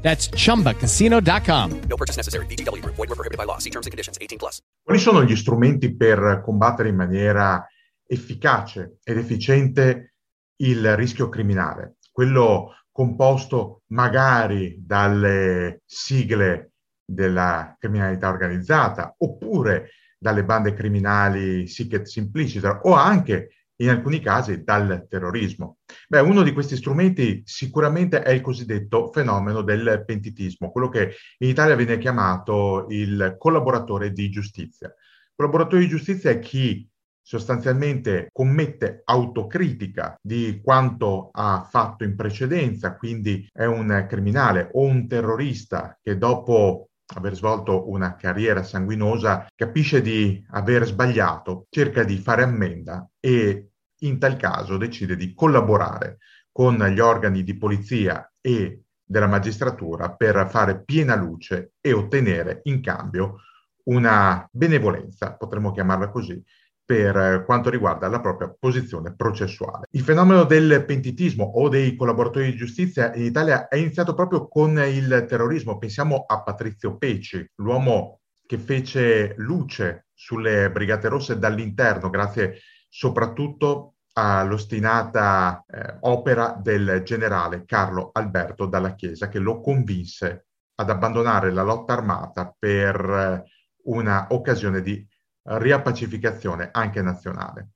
That's chumbacasino.com. No purchase necessary. BGW. Void were prohibited by law. See terms and conditions. 18 plus. Quali sono gli strumenti per combattere in maniera efficace ed efficiente il rischio criminale? Quello composto magari dalle sigle della criminalità organizzata oppure dalle bande criminali sic et simpliciter o anche in alcuni casi dal terrorismo. Beh, uno di questi strumenti sicuramente è il cosiddetto fenomeno del pentitismo, quello che in Italia viene chiamato il collaboratore di giustizia. Il collaboratore di giustizia è chi sostanzialmente commette autocritica di quanto ha fatto in precedenza, quindi è un criminale o un terrorista che dopo aver svolto una carriera sanguinosa, capisce di aver sbagliato, cerca di fare ammenda e in tal caso decide di collaborare con gli organi di polizia e della magistratura per fare piena luce e ottenere in cambio una benevolenza, potremmo chiamarla così, per quanto riguarda la propria posizione processuale. Il fenomeno del pentitismo o dei collaboratori di giustizia in Italia è iniziato proprio con il terrorismo. Pensiamo a Patrizio Peci, l'uomo che fece luce sulle Brigate Rosse dall'interno, grazie soprattutto all'ostinata eh, opera del generale Carlo Alberto Dalla Chiesa, che lo convinse ad abbandonare la lotta armata per eh, una occasione di riappacificazione anche nazionale.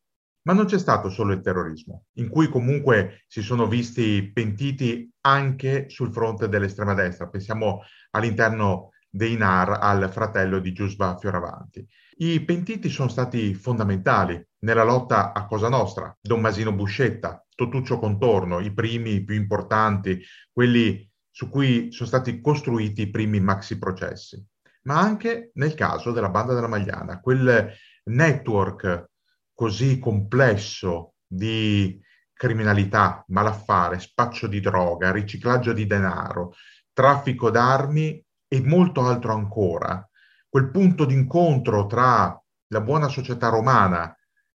Ma non c'è stato solo il terrorismo, in cui comunque si sono visti pentiti anche sul fronte dell'estrema destra. Pensiamo all'interno dei NAR al fratello di Giusva Fioravanti. I pentiti sono stati fondamentali nella lotta a Cosa Nostra, Don Masino Buscetta, Totuccio Contorno, i primi più importanti, quelli su cui sono stati costruiti i primi maxi processi ma anche nel caso della banda della Magliana, quel network così complesso di criminalità, malaffare, spaccio di droga, riciclaggio di denaro, traffico d'armi e molto altro ancora, quel punto d'incontro tra la buona società romana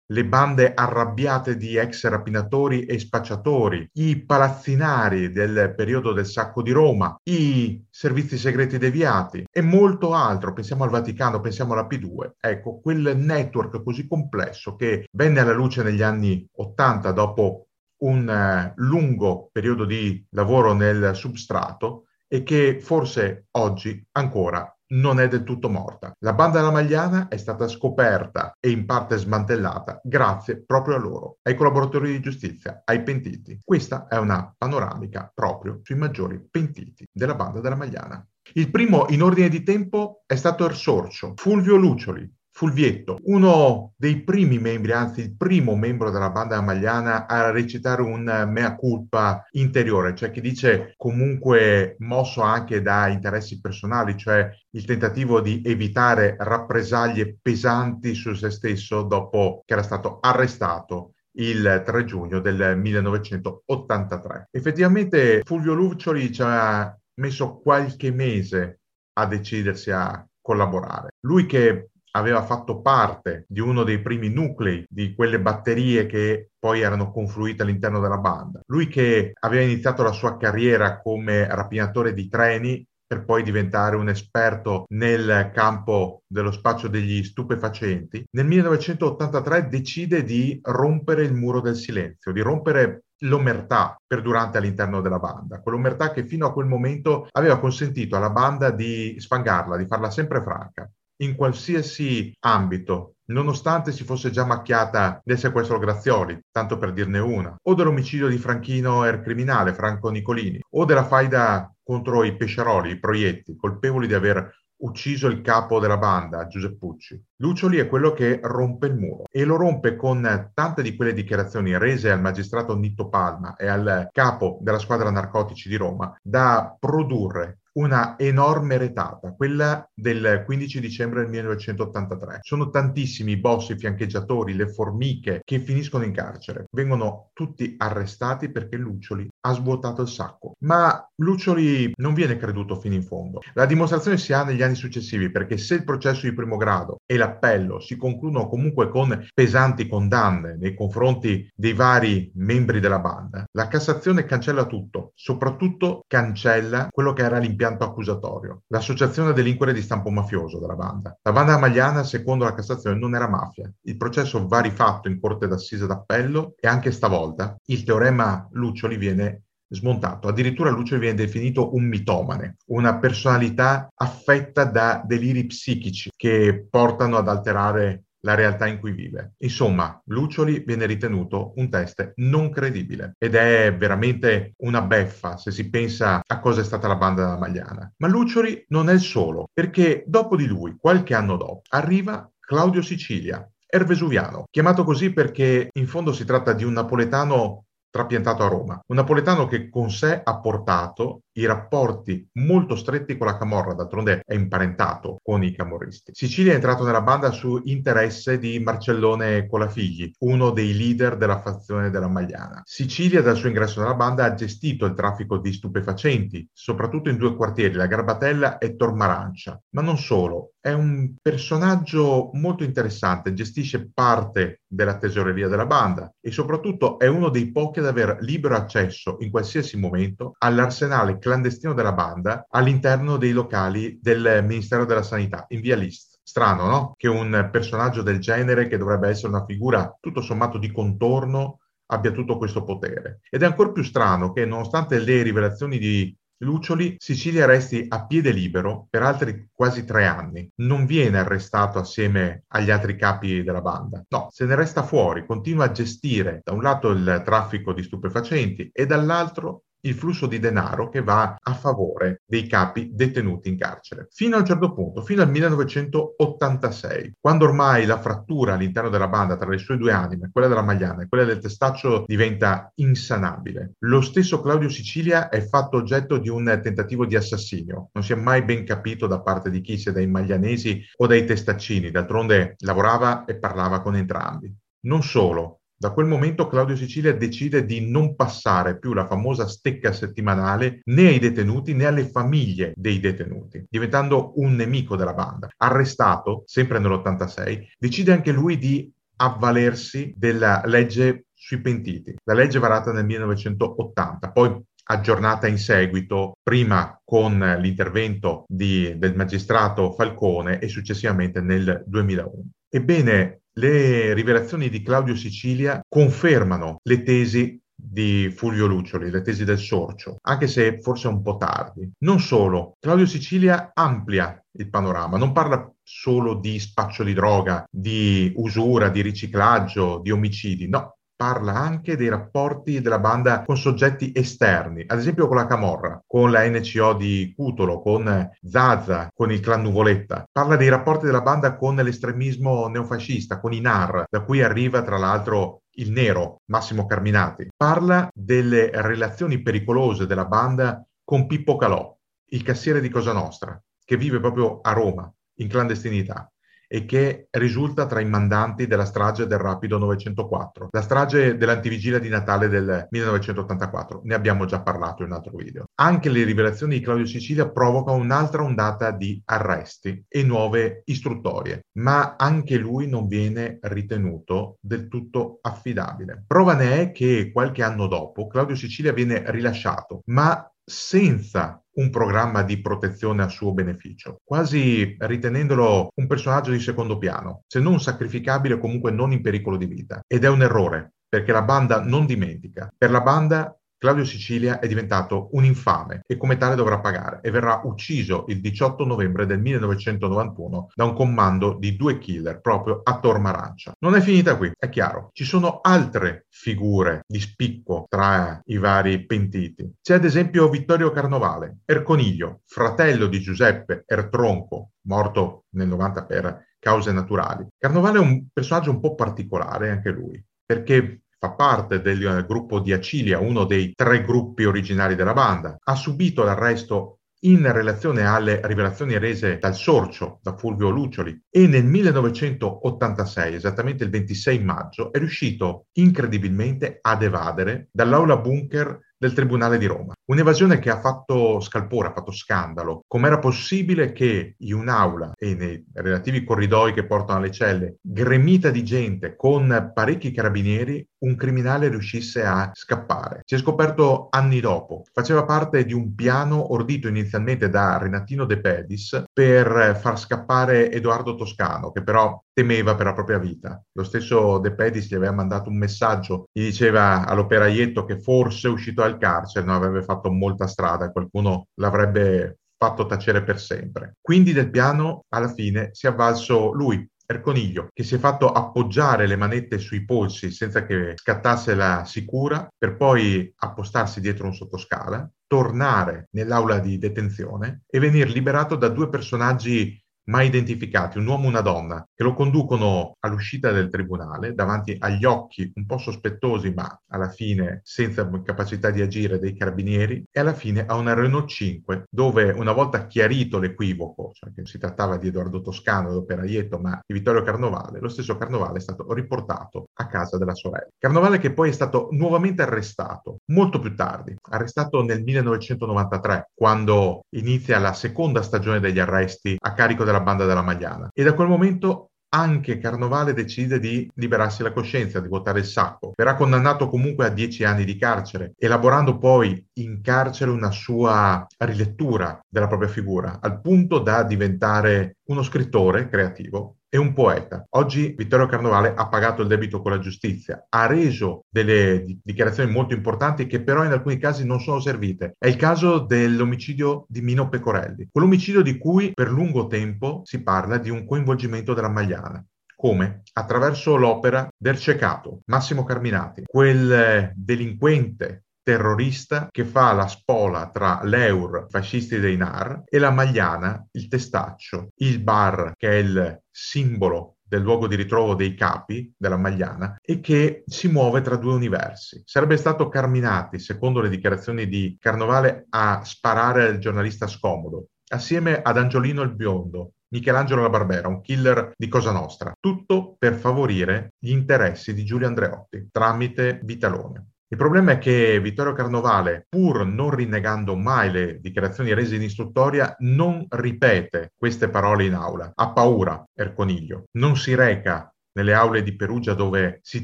le bande arrabbiate di ex rapinatori e spacciatori, i palazzinari del periodo del sacco di Roma, i servizi segreti deviati e molto altro. Pensiamo al Vaticano, pensiamo alla P2. Ecco, quel network così complesso che venne alla luce negli anni 80 dopo un uh, lungo periodo di lavoro nel substrato e che forse oggi ancora non è del tutto morta. La banda della Magliana è stata scoperta e in parte smantellata grazie proprio a loro, ai collaboratori di giustizia, ai pentiti. Questa è una panoramica proprio sui maggiori pentiti della banda della Magliana. Il primo in ordine di tempo è stato Ersorcio, Fulvio Lucioli, Fulvietto, uno dei primi membri, anzi il primo membro della banda magliana a recitare un mea culpa interiore, cioè che dice comunque mosso anche da interessi personali, cioè il tentativo di evitare rappresaglie pesanti su se stesso dopo che era stato arrestato il 3 giugno del 1983. Effettivamente Fulvio Luccioli ci ha messo qualche mese a decidersi a collaborare. Lui che aveva fatto parte di uno dei primi nuclei di quelle batterie che poi erano confluite all'interno della banda. Lui che aveva iniziato la sua carriera come rapinatore di treni per poi diventare un esperto nel campo dello spaccio degli stupefacenti, nel 1983 decide di rompere il muro del silenzio, di rompere l'omertà perdurante all'interno della banda, quell'omertà che fino a quel momento aveva consentito alla banda di sfangarla, di farla sempre franca in qualsiasi ambito, nonostante si fosse già macchiata del sequestro Grazioli, tanto per dirne una, o dell'omicidio di Franchino er criminale, Franco Nicolini, o della faida contro i Pesciaroli, i proietti, colpevoli di aver ucciso il capo della banda, Giuseppucci. Lucioli è quello che rompe il muro e lo rompe con tante di quelle dichiarazioni rese al magistrato Nitto Palma e al capo della squadra narcotici di Roma da produrre una enorme retata, quella del 15 dicembre del 1983. Sono tantissimi i boss, i fiancheggiatori, le formiche che finiscono in carcere. Vengono tutti arrestati perché Luccioli ha svuotato il sacco. Ma Luccioli non viene creduto fino in fondo. La dimostrazione si ha negli anni successivi perché se il processo di primo grado e l'appello si concludono comunque con pesanti condanne nei confronti dei vari membri della banda, la Cassazione cancella tutto, soprattutto cancella quello che era l'impianto l'impianto accusatorio, l'associazione a delinquere di stampo mafioso della banda. La banda Magliana, secondo la Cassazione, non era mafia. Il processo va rifatto in corte d'assise d'appello e anche stavolta il teorema Luccioli viene smontato. Addirittura Luccioli viene definito un mitomane, una personalità affetta da deliri psichici che portano ad alterare la realtà in cui vive. Insomma, Luccioli viene ritenuto un test non credibile ed è veramente una beffa se si pensa a cosa è stata la banda della Magliana. Ma Luccioli non è il solo, perché dopo di lui, qualche anno dopo, arriva Claudio Sicilia, Ervesuviano, chiamato così perché in fondo si tratta di un napoletano trapiantato a Roma. Un napoletano che con sé ha portato i rapporti molto stretti con la Camorra, d'altronde è imparentato con i camorristi. Sicilia è entrato nella banda su interesse di Marcellone Colafigli, uno dei leader della fazione della Magliana. Sicilia dal suo ingresso nella banda ha gestito il traffico di stupefacenti, soprattutto in due quartieri, la Garbatella e Tormarancia. Ma non solo, è un personaggio molto interessante, gestisce parte della tesoreria della banda e soprattutto è uno dei pochi ad aver libero accesso in qualsiasi momento all'arsenale clandestino della banda all'interno dei locali del Ministero della Sanità, in via List. Strano, no? Che un personaggio del genere, che dovrebbe essere una figura tutto sommato di contorno, abbia tutto questo potere. Ed è ancora più strano che, nonostante le rivelazioni di Luccioli, Sicilia resti a piede libero per altri quasi tre anni. Non viene arrestato assieme agli altri capi della banda. No, se ne resta fuori, continua a gestire da un lato il traffico di stupefacenti e dall'altro il flusso di denaro che va a favore dei capi detenuti in carcere. Fino a un certo punto, fino al 1986, quando ormai la frattura all'interno della banda tra le sue due anime, quella della Magliana e quella del Testaccio, diventa insanabile. Lo stesso Claudio Sicilia è fatto oggetto di un tentativo di assassinio. Non si è mai ben capito da parte di chi, sia dai maglianesi o dai testaccini. D'altronde lavorava e parlava con entrambi. Non solo, da quel momento Claudio Sicilia decide di non passare più la famosa stecca settimanale né ai detenuti né alle famiglie dei detenuti, diventando un nemico della banda. Arrestato, sempre nell'86, decide anche lui di avvalersi della legge sui pentiti, la legge varata nel 1980, poi aggiornata in seguito, prima con l'intervento di, del magistrato Falcone e successivamente nel 2001. Ebbene, le rivelazioni di Claudio Sicilia confermano le tesi di Fulvio Luccioli, le tesi del sorcio, anche se forse un po' tardi. Non solo, Claudio Sicilia amplia il panorama, non parla solo di spaccio di droga, di usura, di riciclaggio, di omicidi, no, parla anche dei rapporti della banda con soggetti esterni, ad esempio con la Camorra, con la NCO di Cutolo, con Zaza, con il clan Nuvoletta. Parla dei rapporti della banda con l'estremismo neofascista, con i NAR, da cui arriva tra l'altro il nero Massimo Carminati. Parla delle relazioni pericolose della banda con Pippo Calò, il cassiere di Cosa Nostra, che vive proprio a Roma, in clandestinità e che risulta tra i mandanti della strage del Rapido 904, la strage dell'antivigilia di Natale del 1984. Ne abbiamo già parlato in un altro video. Anche le rivelazioni di Claudio Sicilia provocano un'altra ondata di arresti e nuove istruttorie, ma anche lui non viene ritenuto del tutto affidabile. Prova ne è che qualche anno dopo Claudio Sicilia viene rilasciato, ma senza un programma di protezione a suo beneficio, quasi ritenendolo un personaggio di secondo piano, se non sacrificabile comunque non in pericolo di vita. Ed è un errore, perché la banda non dimentica. Per la banda Claudio Sicilia è diventato un infame e come tale dovrà pagare e verrà ucciso il 18 novembre del 1991 da un comando di due killer proprio a Tormarancia. Non è finita qui, è chiaro. Ci sono altre figure di spicco tra i vari pentiti. C'è ad esempio Vittorio Carnovale, Erconiglio, fratello di Giuseppe Ertronco, morto nel 90 per cause naturali. Carnovale è un personaggio un po' particolare anche lui, perché fa parte del gruppo di Acilia, uno dei tre gruppi originari della banda. Ha subito l'arresto in relazione alle rivelazioni rese dal sorcio, da Fulvio Luccioli, e nel 1986, esattamente il 26 maggio, è riuscito incredibilmente ad evadere dall'aula bunker del Tribunale di Roma. Un'evasione che ha fatto scalpore, ha fatto scandalo. Com'era possibile che in un'aula e nei relativi corridoi che portano alle celle, gremita di gente con parecchi carabinieri, un criminale riuscisse a scappare? Si è scoperto anni dopo. Faceva parte di un piano ordito inizialmente da Renatino De Pedis per far scappare Edoardo Toscano, che però temeva per la propria vita. Lo stesso De Pedis gli aveva mandato un messaggio, gli diceva all'operaietto che forse uscito dal carcere non avrebbe fatto molta strada qualcuno l'avrebbe fatto tacere per sempre. Quindi del piano alla fine si è avvalso lui, Erconiglio, che si è fatto appoggiare le manette sui polsi senza che scattasse la sicura, per poi appostarsi dietro un sottoscala, tornare nell'aula di detenzione e venire liberato da due personaggi mai identificati, un uomo e una donna, che lo conducono all'uscita del tribunale davanti agli occhi un po' sospettosi, ma alla fine senza capacità di agire dei carabinieri, e alla fine a una Renault 5, dove una volta chiarito l'equivoco, cioè che si trattava di Edoardo Toscano, l'operaietto, ma di Vittorio Carnovale, lo stesso Carnovale è stato riportato a casa della sorella. Carnovale che poi è stato nuovamente arrestato, molto più tardi, arrestato nel 1993, quando inizia la seconda stagione degli arresti a carico della della banda della Magliana. E da quel momento anche Carnovale decide di liberarsi la coscienza, di votare il sacco. Verrà condannato comunque a dieci anni di carcere, elaborando poi in carcere una sua rilettura della propria figura, al punto da diventare uno scrittore creativo e un poeta. Oggi Vittorio Carnovale ha pagato il debito con la giustizia, ha reso delle dichiarazioni molto importanti che però in alcuni casi non sono servite. È il caso dell'omicidio di Mino Pecorelli, quell'omicidio di cui per lungo tempo si parla di un coinvolgimento della Magliana. Come? Attraverso l'opera del cecato, Massimo Carminati, quel delinquente terrorista che fa la spola tra l'Eur, fascisti dei NAR, e la Magliana, il testaccio, il bar, che è il simbolo del luogo di ritrovo dei capi della Magliana e che si muove tra due universi. Sarebbe stato Carminati, secondo le dichiarazioni di Carnovale, a sparare al giornalista scomodo, assieme ad Angiolino il Biondo, Michelangelo La Barbera, un killer di Cosa Nostra, tutto per favorire gli interessi di Giulio Andreotti tramite Vitalone. Il problema è che Vittorio Carnovale, pur non rinnegando mai le dichiarazioni rese in istruttoria, non ripete queste parole in aula. Ha paura, Erconiglio. Non si reca nelle aule di Perugia dove si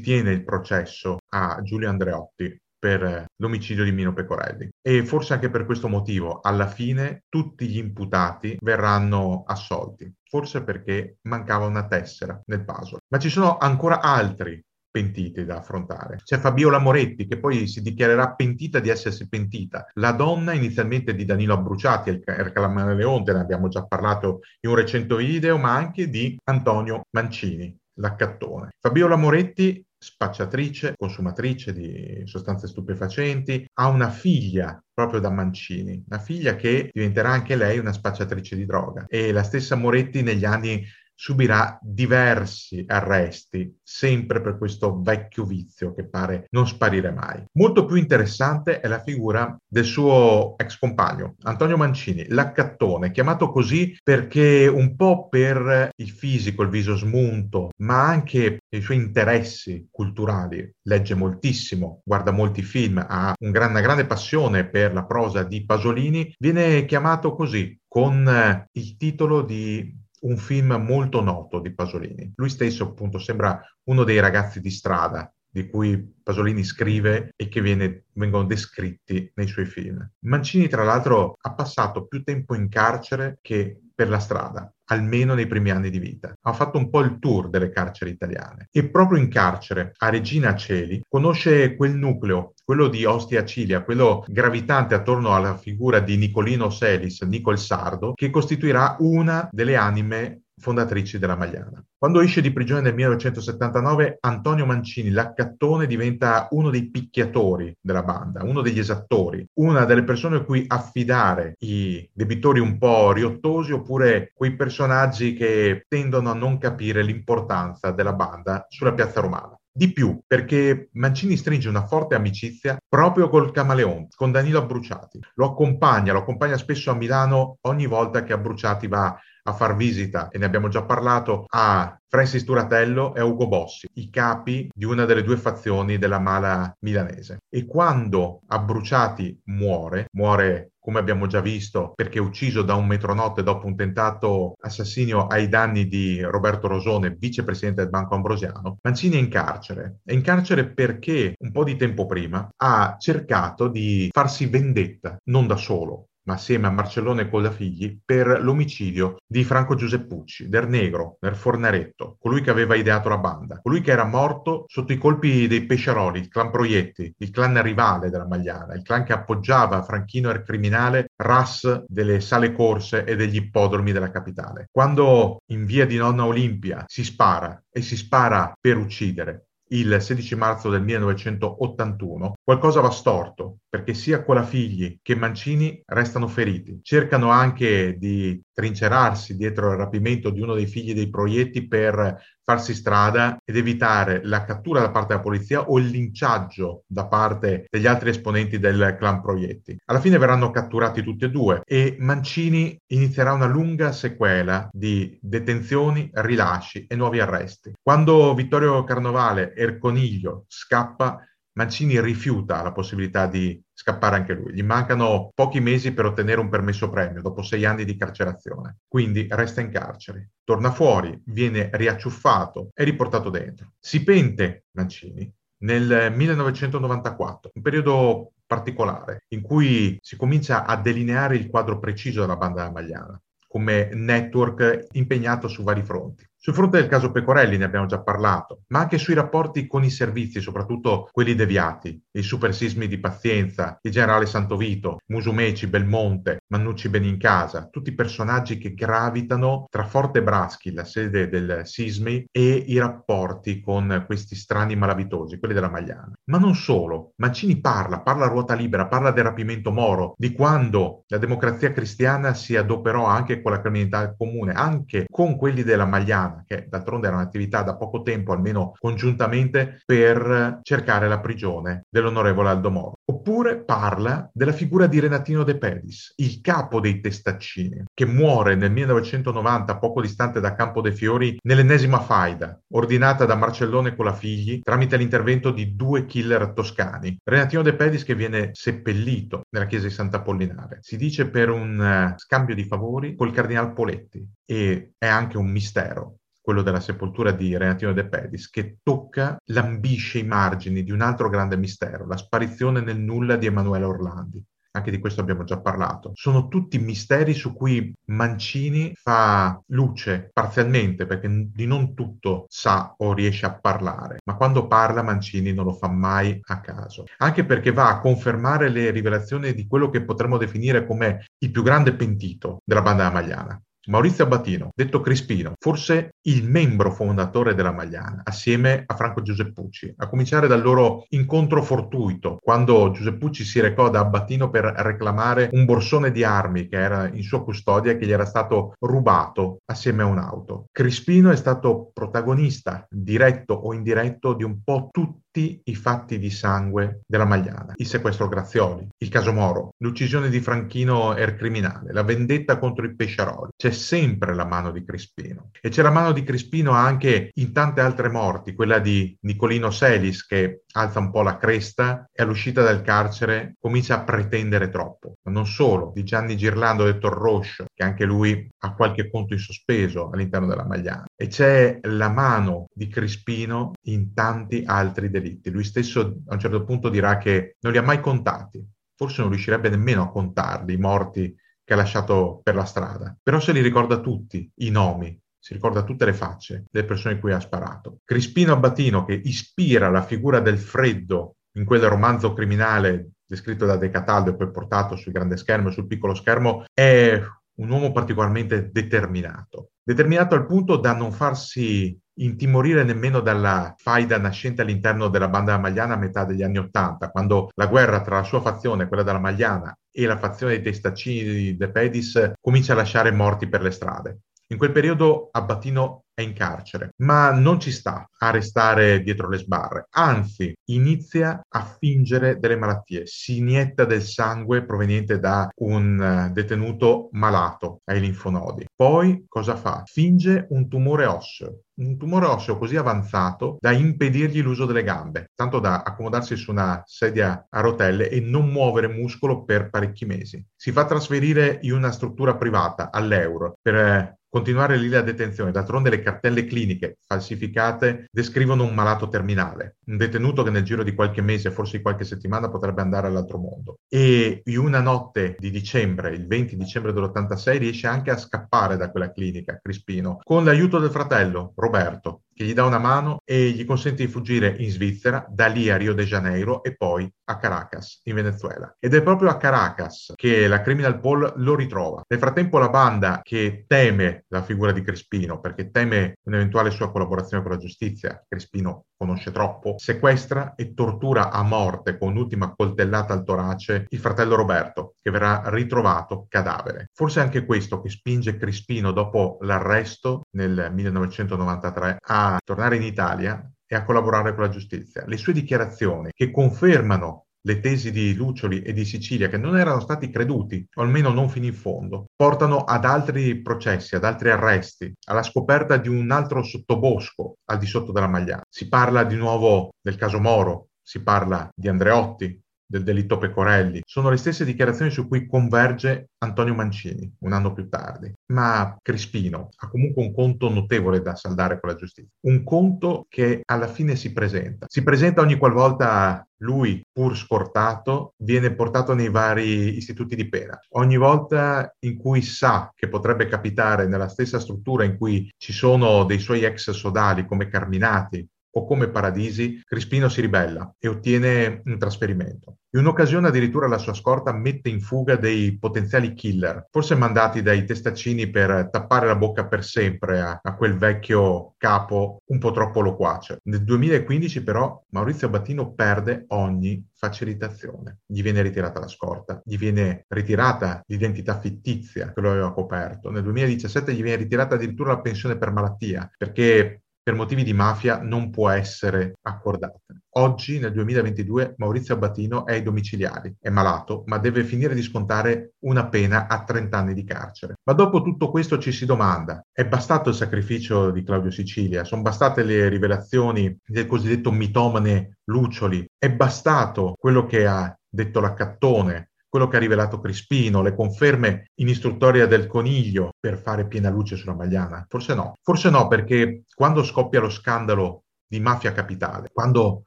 tiene il processo a Giulio Andreotti per l'omicidio di Mino Pecorelli. E forse anche per questo motivo, alla fine, tutti gli imputati verranno assolti. Forse perché mancava una tessera nel puzzle. Ma ci sono ancora altri pentiti da affrontare. C'è Fabiola Moretti che poi si dichiarerà pentita di essersi pentita. La donna inizialmente di Danilo Abbruciati, il Camaleonte, ne abbiamo già parlato in un recente video, ma anche di Antonio Mancini, l'accattone. Fabiola Moretti spacciatrice, consumatrice di sostanze stupefacenti, ha una figlia proprio da Mancini, una figlia che diventerà anche lei una spacciatrice di droga. E la stessa Moretti negli anni subirà diversi arresti, sempre per questo vecchio vizio che pare non sparire mai. Molto più interessante è la figura del suo ex compagno, Antonio Mancini, l'accattone, chiamato così perché un po' per il fisico, il viso smunto, ma anche i suoi interessi culturali, legge moltissimo, guarda molti film, ha una grande passione per la prosa di Pasolini, viene chiamato così, con il titolo di un film molto noto di Pasolini. Lui stesso appunto sembra uno dei ragazzi di strada di cui Pasolini scrive e che viene, vengono descritti nei suoi film. Mancini, tra l'altro, ha passato più tempo in carcere che per la strada. Almeno nei primi anni di vita. Ha fatto un po' il tour delle carceri italiane e proprio in carcere a Regina Celi conosce quel nucleo, quello di Ostia Cilia, quello gravitante attorno alla figura di Nicolino Selis, Nicol Sardo, che costituirà una delle anime fondatrici della Magliana. Quando esce di prigione nel 1979, Antonio Mancini, l'accattone, diventa uno dei picchiatori della banda, uno degli esattori, una delle persone a cui affidare i debitori un po' riottosi oppure quei personaggi che tendono a non capire l'importanza della banda sulla piazza romana. Di più, perché Mancini stringe una forte amicizia proprio col Camaleon, con Danilo Abbruciati. Lo accompagna, lo accompagna spesso a Milano ogni volta che Abbruciati va a far visita, e ne abbiamo già parlato, a Francis Turatello e a Ugo Bossi, i capi di una delle due fazioni della mala milanese. E quando Abbruciati muore, muore come abbiamo già visto, perché ucciso da un metronotte dopo un tentato assassinio ai danni di Roberto Rosone, vicepresidente del Banco Ambrosiano, Mancini è in carcere. È in carcere perché un po' di tempo prima ha cercato di farsi vendetta, non da solo, assieme a Marcellone Colafigli, per l'omicidio di Franco Giuseppucci, del Negro, del Fornaretto, colui che aveva ideato la banda, colui che era morto sotto i colpi dei Pesciaroli, il clan Proietti, il clan rivale della Magliana, il clan che appoggiava Franchino e il criminale Ras delle sale corse e degli ippodromi della capitale. Quando in via di Nonna Olimpia si spara e si spara per uccidere, il 16 marzo del 1981, qualcosa va storto perché sia Colafigli che Mancini restano feriti. Cercano anche di trincerarsi dietro il rapimento di uno dei figli dei proietti per farsi strada ed evitare la cattura da parte della polizia o il linciaggio da parte degli altri esponenti del clan proietti. Alla fine verranno catturati tutti e due e Mancini inizierà una lunga sequela di detenzioni, rilasci e nuovi arresti. Quando Vittorio Carnovale, Erconiglio, scappa, Mancini rifiuta la possibilità di scappare anche lui. Gli mancano pochi mesi per ottenere un permesso premio dopo sei anni di carcerazione. Quindi resta in carcere. Torna fuori, viene riacciuffato e riportato dentro. Si pente Mancini nel 1994, un periodo particolare in cui si comincia a delineare il quadro preciso della banda magliana come network impegnato su vari fronti. Sul fronte del caso Pecorelli ne abbiamo già parlato, ma anche sui rapporti con i servizi, soprattutto quelli deviati, i super sismi di Pazienza, il generale Santovito, Musumeci, Belmonte, Mannucci Benincasa, tutti personaggi che gravitano tra Forte Braschi, la sede del sismi, e i rapporti con questi strani malavitosi, quelli della Magliana. Ma non solo, Mancini parla, parla a ruota libera, parla del rapimento Moro, di quando la democrazia cristiana si adoperò anche con la criminalità comune, anche con quelli della Magliana che d'altronde era un'attività da poco tempo, almeno congiuntamente, per cercare la prigione dell'onorevole Aldo Moro. Oppure parla della figura di Renatino De Pedis, il capo dei testaccini, che muore nel 1990, poco distante da Campo dei Fiori, nell'ennesima faida, ordinata da Marcellone Colafigli tramite l'intervento di due killer toscani. Renatino De Pedis che viene seppellito nella chiesa di Sant'Apollinare. Si dice per un uh, scambio di favori col cardinal Poletti e è anche un mistero quello della sepoltura di Renatino De Pedis, che tocca, lambisce i margini di un altro grande mistero, la sparizione nel nulla di Emanuele Orlandi. Anche di questo abbiamo già parlato. Sono tutti misteri su cui Mancini fa luce parzialmente, perché di non tutto sa o riesce a parlare, ma quando parla Mancini non lo fa mai a caso. Anche perché va a confermare le rivelazioni di quello che potremmo definire come il più grande pentito della banda magliana, Maurizio Abbatino, detto Crispino, forse il membro fondatore della Magliana, assieme a Franco Giuseppucci, a cominciare dal loro incontro fortuito, quando Giuseppucci si recò da Abbatino per reclamare un borsone di armi che era in sua custodia e che gli era stato rubato assieme a un'auto. Crispino è stato protagonista, diretto o indiretto, di un po' tutti tutti i fatti di sangue della Magliana, il sequestro Grazioli, il caso Moro, l'uccisione di Franchino er criminale, la vendetta contro i Pesciaroli. C'è sempre la mano di Crispino e c'è la mano di Crispino anche in tante altre morti, quella di Nicolino Selis che alza un po' la cresta e all'uscita dal carcere comincia a pretendere troppo. Ma non solo, di Gianni Girlando detto Roscio, che anche lui ha qualche conto in sospeso all'interno della Magliana. E c'è la mano di Crispino in tanti altri delitti. Lui stesso a un certo punto dirà che non li ha mai contati, forse non riuscirebbe nemmeno a contarli, i morti che ha lasciato per la strada, però se li ricorda tutti, i nomi, si ricorda tutte le facce delle persone cui ha sparato. Crispino Abbatino, che ispira la figura del freddo in quel romanzo criminale descritto da De Cataldo e poi portato sul grande schermo e sul piccolo schermo, è un uomo particolarmente determinato. Determinato al punto da non farsi intimorire nemmeno dalla faida nascente all'interno della banda magliana a metà degli anni Ottanta, quando la guerra tra la sua fazione, quella della Magliana, e la fazione dei testaccini di De Pedis comincia a lasciare morti per le strade. In quel periodo Abbatino è in carcere, ma non ci sta a restare dietro le sbarre, anzi inizia a fingere delle malattie, si inietta del sangue proveniente da un eh, detenuto malato ai linfonodi. Poi cosa fa? Finge un tumore osseo, un tumore osseo così avanzato da impedirgli l'uso delle gambe, tanto da accomodarsi su una sedia a rotelle e non muovere muscolo per parecchi mesi. Si fa trasferire in una struttura privata all'euro per eh, continuare lì la detenzione. D'altronde le cartelle cliniche falsificate descrivono un malato terminale, un detenuto che nel giro di qualche mese, forse di qualche settimana, potrebbe andare all'altro mondo. E in una notte di dicembre, il 20 dicembre dell'86, riesce anche a scappare da quella clinica, Crispino, con l'aiuto del fratello, Roberto, che gli dà una mano e gli consente di fuggire in Svizzera, da lì a Rio de Janeiro e poi a Caracas, in Venezuela. Ed è proprio a Caracas che la Criminal Paul lo ritrova. Nel frattempo la banda, che teme la figura di Crespino, perché teme un'eventuale sua collaborazione con la giustizia, Crespino conosce troppo, sequestra e tortura a morte con un'ultima coltellata al torace il fratello Roberto, che verrà ritrovato cadavere. Forse anche questo che spinge Crispino dopo l'arresto nel 1993 a tornare in Italia e a collaborare con la giustizia. Le sue dichiarazioni che confermano le tesi di Lucioli e di Sicilia, che non erano stati creduti, o almeno non fino in fondo, portano ad altri processi, ad altri arresti, alla scoperta di un altro sottobosco al di sotto della Magliana. Si parla di nuovo del caso Moro, si parla di Andreotti, del delitto Pecorelli. Sono le stesse dichiarazioni su cui converge Antonio Mancini un anno più tardi. Ma Crispino ha comunque un conto notevole da saldare con la giustizia. Un conto che alla fine si presenta. Si presenta ogni qualvolta lui, pur scortato, viene portato nei vari istituti di pena. Ogni volta in cui sa che potrebbe capitare nella stessa struttura in cui ci sono dei suoi ex sodali come Carminati o come Paradisi, Crispino si ribella e ottiene un trasferimento. In un'occasione addirittura la sua scorta mette in fuga dei potenziali killer, forse mandati dai testaccini per tappare la bocca per sempre a, a quel vecchio capo un po' troppo loquace. Nel 2015 però Maurizio Battino perde ogni facilitazione. Gli viene ritirata la scorta, gli viene ritirata l'identità fittizia che lo aveva coperto. Nel 2017 gli viene ritirata addirittura la pensione per malattia, perché per motivi di mafia non può essere accordata. Oggi, nel 2022, Maurizio Abbatino è ai domiciliari, è malato, ma deve finire di scontare una pena a 30 anni di carcere. Ma dopo tutto questo ci si domanda, è bastato il sacrificio di Claudio Sicilia? Sono bastate le rivelazioni del cosiddetto mitomane Lucioli? È bastato quello che ha detto l'Accattone quello che ha rivelato Crispino, le conferme in istruttoria del Coniglio per fare piena luce sulla Magliana? Forse no. Forse no, perché quando scoppia lo scandalo di mafia capitale, quando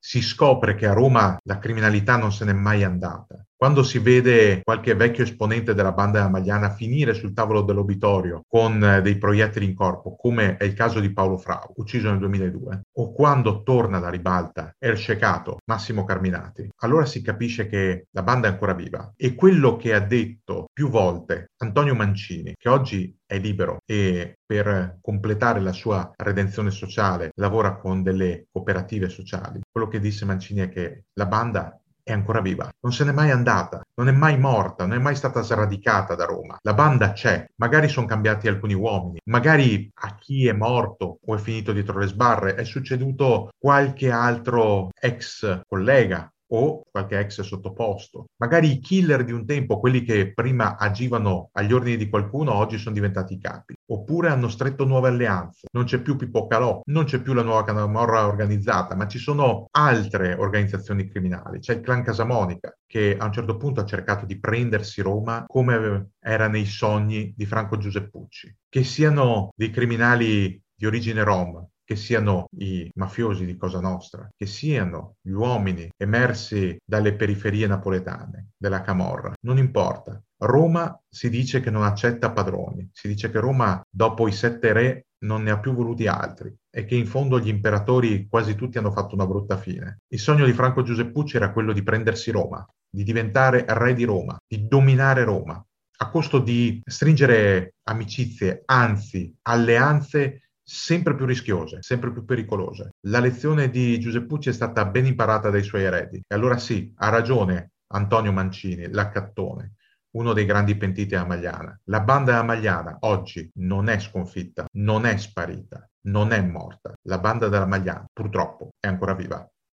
si scopre che a Roma la criminalità non se n'è mai andata, quando si vede qualche vecchio esponente della banda magliana finire sul tavolo dell'obitorio con eh, dei proiettili in corpo, come è il caso di Paolo Frau, ucciso nel 2002, o quando torna da ribalta El Shecato, Massimo Carminati, allora si capisce che la banda è ancora viva. E quello che ha detto più volte Antonio Mancini, che oggi è libero e per completare la sua redenzione sociale lavora con delle cooperative sociali, quello che disse Mancini è che la banda è ancora viva, non se n'è mai andata, non è mai morta, non è mai stata sradicata da Roma. La banda c'è, magari sono cambiati alcuni uomini, magari a chi è morto o è finito dietro le sbarre è succeduto qualche altro ex collega o qualche ex sottoposto. Magari i killer di un tempo, quelli che prima agivano agli ordini di qualcuno, oggi sono diventati i capi. Oppure hanno stretto nuove alleanze. Non c'è più Pippo Calò, non c'è più la nuova Camorra organizzata, ma ci sono altre organizzazioni criminali. C'è il clan Casamonica, che a un certo punto ha cercato di prendersi Roma come era nei sogni di Franco Giuseppucci. Che siano dei criminali di origine rom, che siano i mafiosi di Cosa Nostra, che siano gli uomini emersi dalle periferie napoletane, della Camorra, non importa. Roma si dice che non accetta padroni, si dice che Roma dopo i sette re non ne ha più voluti altri e che in fondo gli imperatori quasi tutti hanno fatto una brutta fine. Il sogno di Franco Giuseppucci era quello di prendersi Roma, di diventare re di Roma, di dominare Roma, a costo di stringere amicizie, anzi alleanze sempre più rischiose, sempre più pericolose. La lezione di Giuseppucci è stata ben imparata dai suoi eredi. E allora sì, ha ragione Antonio Mancini, l'accattone, uno dei grandi pentiti a Magliana. La banda Magliana oggi non è sconfitta, non è sparita, non è morta. La banda della Magliana purtroppo è ancora viva.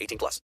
18 plus.